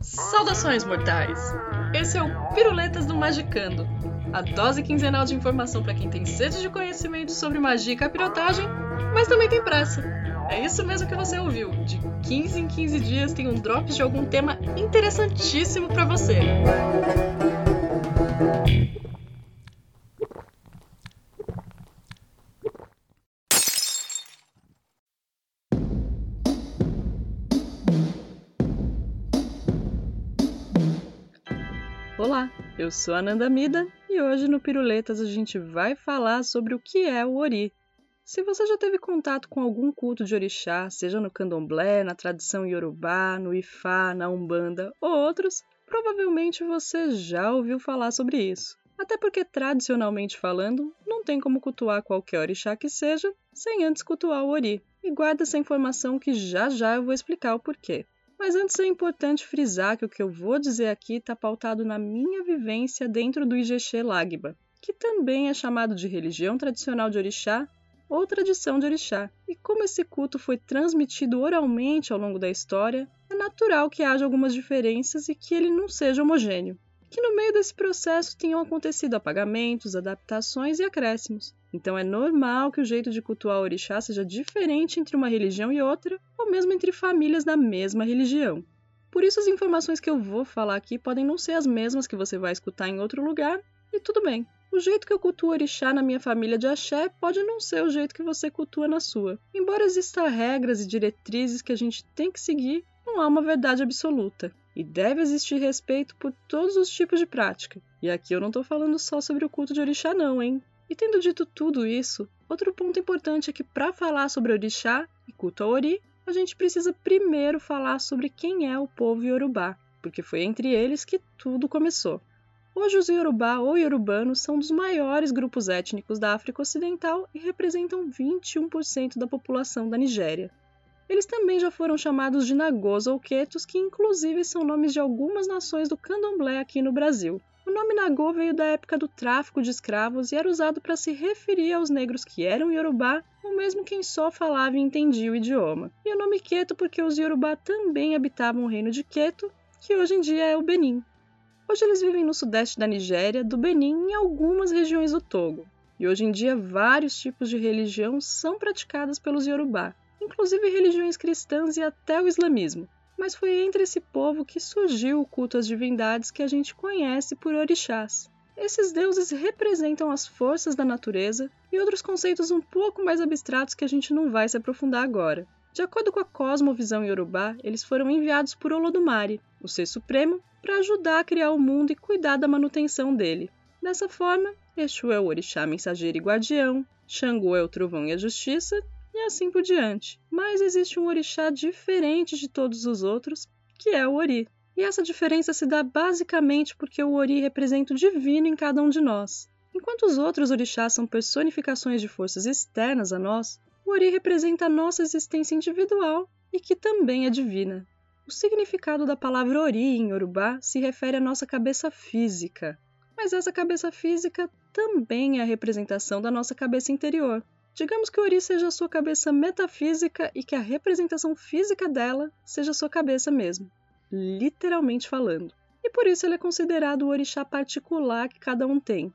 Saudações, mortais! Esse é o Piruletas do Magicando, a dose quinzenal de informação para quem tem sede de conhecimento sobre magia e capirotagem, mas também tem pressa. É isso mesmo que você ouviu. De 15 em 15 dias tem um drop de algum tema interessantíssimo para você. Olá, eu sou a Nanda Mida e hoje no Piruletas a gente vai falar sobre o que é o Ori. Se você já teve contato com algum culto de orixá, seja no candomblé, na tradição iorubá, no ifá, na umbanda ou outros, provavelmente você já ouviu falar sobre isso. Até porque, tradicionalmente falando, não tem como cultuar qualquer orixá que seja sem antes cultuar o Ori. E guarda essa informação que já já eu vou explicar o porquê. Mas antes é importante frisar que o que eu vou dizer aqui está pautado na minha vivência dentro do Ijexê Lagba, que também é chamado de religião tradicional de orixá ou tradição de orixá. E como esse culto foi transmitido oralmente ao longo da história, é natural que haja algumas diferenças e que ele não seja homogêneo. Que no meio desse processo tenham acontecido apagamentos, adaptações e acréscimos. Então é normal que o jeito de cultuar o orixá seja diferente entre uma religião e outra, ou mesmo entre famílias da mesma religião. Por isso, as informações que eu vou falar aqui podem não ser as mesmas que você vai escutar em outro lugar, e tudo bem. O jeito que eu cultuo orixá na minha família de axé pode não ser o jeito que você cultua na sua. Embora existam regras e diretrizes que a gente tem que seguir, não há uma verdade absoluta. E deve existir respeito por todos os tipos de prática. E aqui eu não estou falando só sobre o culto de orixá, não, hein? E tendo dito tudo isso, outro ponto importante é que para falar sobre orixá e culto ao ori, a gente precisa primeiro falar sobre quem é o povo iorubá, porque foi entre eles que tudo começou. Hoje os iorubá ou iorubanos são dos maiores grupos étnicos da África Ocidental e representam 21% da população da Nigéria. Eles também já foram chamados de nagôs ou quetos, que inclusive são nomes de algumas nações do candomblé aqui no Brasil. O nome Nagô veio da época do tráfico de escravos e era usado para se referir aos negros que eram iorubá ou mesmo quem só falava e entendia o idioma. E o nome Queto porque os iorubá também habitavam o reino de Queto, que hoje em dia é o Benin. Hoje eles vivem no sudeste da Nigéria, do Benin e algumas regiões do Togo. E hoje em dia vários tipos de religião são praticadas pelos iorubá, inclusive religiões cristãs e até o islamismo mas foi entre esse povo que surgiu o culto às divindades que a gente conhece por orixás. Esses deuses representam as forças da natureza e outros conceitos um pouco mais abstratos que a gente não vai se aprofundar agora. De acordo com a cosmovisão iorubá, eles foram enviados por Olodumare, o ser supremo, para ajudar a criar o mundo e cuidar da manutenção dele. Dessa forma, Exu é o orixá mensageiro e guardião, Xangô é o trovão e a justiça, e assim por diante. Mas existe um orixá diferente de todos os outros, que é o Ori. E essa diferença se dá basicamente porque o Ori representa o divino em cada um de nós. Enquanto os outros orixás são personificações de forças externas a nós, o Ori representa a nossa existência individual e que também é divina. O significado da palavra Ori em Yorubá se refere à nossa cabeça física, mas essa cabeça física também é a representação da nossa cabeça interior. Digamos que Ori seja a sua cabeça metafísica e que a representação física dela seja a sua cabeça mesmo, literalmente falando. E por isso ele é considerado o orixá particular que cada um tem.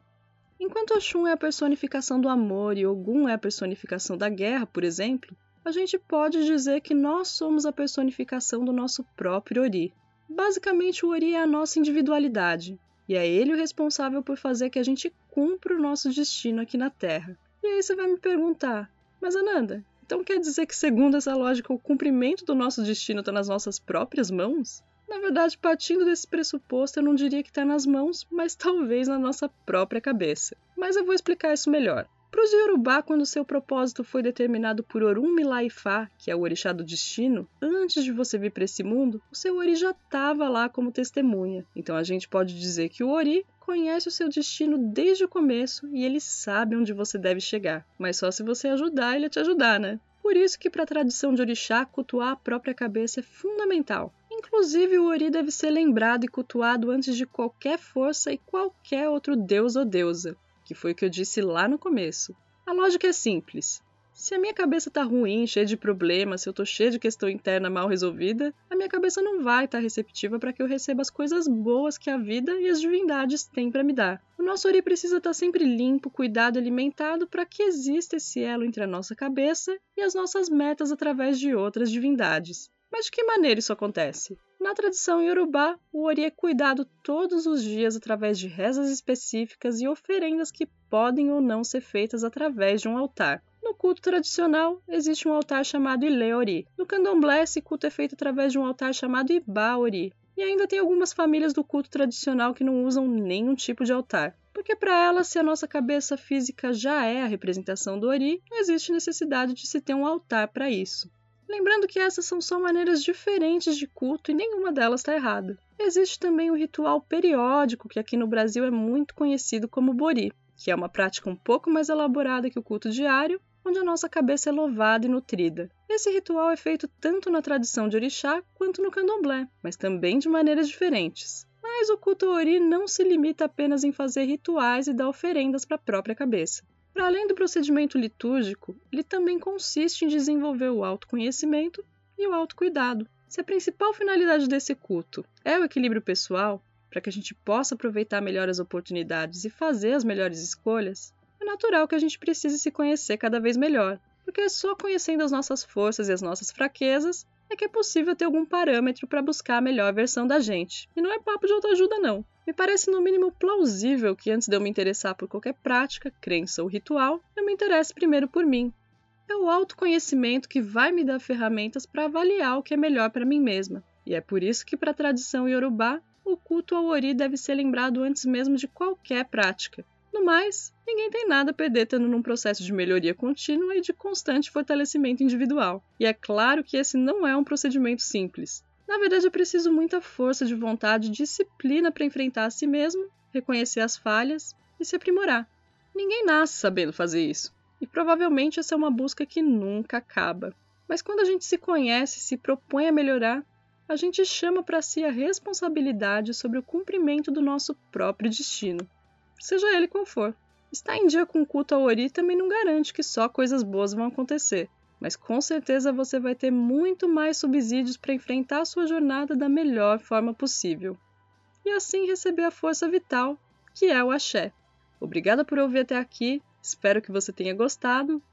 Enquanto Oxum é a personificação do amor e Ogum é a personificação da guerra, por exemplo, a gente pode dizer que nós somos a personificação do nosso próprio Ori. Basicamente, o Ori é a nossa individualidade, e é ele o responsável por fazer que a gente cumpra o nosso destino aqui na Terra. E aí você vai me perguntar, mas Ananda, então quer dizer que, segundo essa lógica, o cumprimento do nosso destino está nas nossas próprias mãos? Na verdade, partindo desse pressuposto, eu não diria que está nas mãos, mas talvez na nossa própria cabeça. Mas eu vou explicar isso melhor. Para os Yorubá, quando seu propósito foi determinado por Orum Milaifá, que é o orixá do destino, antes de você vir para esse mundo, o seu Ori já estava lá como testemunha. Então a gente pode dizer que o Ori conhece o seu destino desde o começo e ele sabe onde você deve chegar. Mas só se você ajudar ele a te ajudar, né? Por isso que para a tradição de orixá, cultuar a própria cabeça é fundamental. Inclusive, o Ori deve ser lembrado e cultuado antes de qualquer força e qualquer outro deus ou deusa, que foi o que eu disse lá no começo. A lógica é simples. Se a minha cabeça tá ruim, cheia de problemas, se eu tô cheia de questão interna mal resolvida, a minha cabeça não vai estar tá receptiva para que eu receba as coisas boas que a vida e as divindades têm para me dar. O nosso ori precisa estar tá sempre limpo, cuidado alimentado para que exista esse elo entre a nossa cabeça e as nossas metas através de outras divindades. Mas de que maneira isso acontece? Na tradição iorubá, o ori é cuidado todos os dias através de rezas específicas e oferendas que podem ou não ser feitas através de um altar. No culto tradicional, existe um altar chamado Ileori. No candomblé, esse culto é feito através de um altar chamado Ibaori. E ainda tem algumas famílias do culto tradicional que não usam nenhum tipo de altar. Porque para elas, se a nossa cabeça física já é a representação do Ori, não existe necessidade de se ter um altar para isso. Lembrando que essas são só maneiras diferentes de culto e nenhuma delas está errada. Existe também o ritual periódico, que aqui no Brasil é muito conhecido como Bori, que é uma prática um pouco mais elaborada que o culto diário, onde a nossa cabeça é louvada e nutrida. Esse ritual é feito tanto na tradição de orixá quanto no candomblé, mas também de maneiras diferentes. Mas o culto ori não se limita apenas em fazer rituais e dar oferendas para a própria cabeça. Para além do procedimento litúrgico, ele também consiste em desenvolver o autoconhecimento e o autocuidado. Se a principal finalidade desse culto é o equilíbrio pessoal, para que a gente possa aproveitar melhor as oportunidades e fazer as melhores escolhas, é natural que a gente precise se conhecer cada vez melhor, porque é só conhecendo as nossas forças e as nossas fraquezas é que é possível ter algum parâmetro para buscar a melhor versão da gente. E não é papo de autoajuda, não. Me parece no mínimo plausível que antes de eu me interessar por qualquer prática, crença ou ritual, eu me interesse primeiro por mim. É o autoconhecimento que vai me dar ferramentas para avaliar o que é melhor para mim mesma. E é por isso que, para a tradição iorubá, o culto ao ori deve ser lembrado antes mesmo de qualquer prática, no mais, ninguém tem nada a perder estando num processo de melhoria contínua e de constante fortalecimento individual. E é claro que esse não é um procedimento simples. Na verdade, é preciso muita força de vontade e disciplina para enfrentar a si mesmo, reconhecer as falhas e se aprimorar. Ninguém nasce sabendo fazer isso, e provavelmente essa é uma busca que nunca acaba. Mas quando a gente se conhece e se propõe a melhorar, a gente chama para si a responsabilidade sobre o cumprimento do nosso próprio destino seja ele qual for. Estar em dia com o culto ao Ori também não garante que só coisas boas vão acontecer, mas com certeza você vai ter muito mais subsídios para enfrentar a sua jornada da melhor forma possível. E assim receber a força vital, que é o axé. Obrigada por ouvir até aqui, espero que você tenha gostado.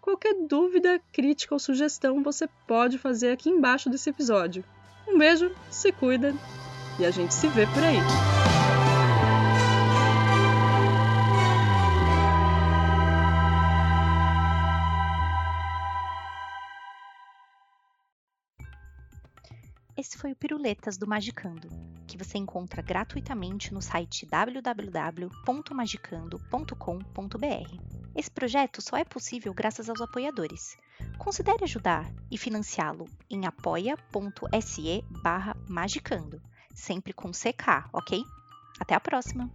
Qualquer dúvida, crítica ou sugestão você pode fazer aqui embaixo desse episódio. Um beijo, se cuida e a gente se vê por aí. Esse foi o Piruletas do Magicando, que você encontra gratuitamente no site www.magicando.com.br. Esse projeto só é possível graças aos apoiadores. Considere ajudar e financiá-lo em apoia.se magicando, sempre com CK, ok? Até a próxima!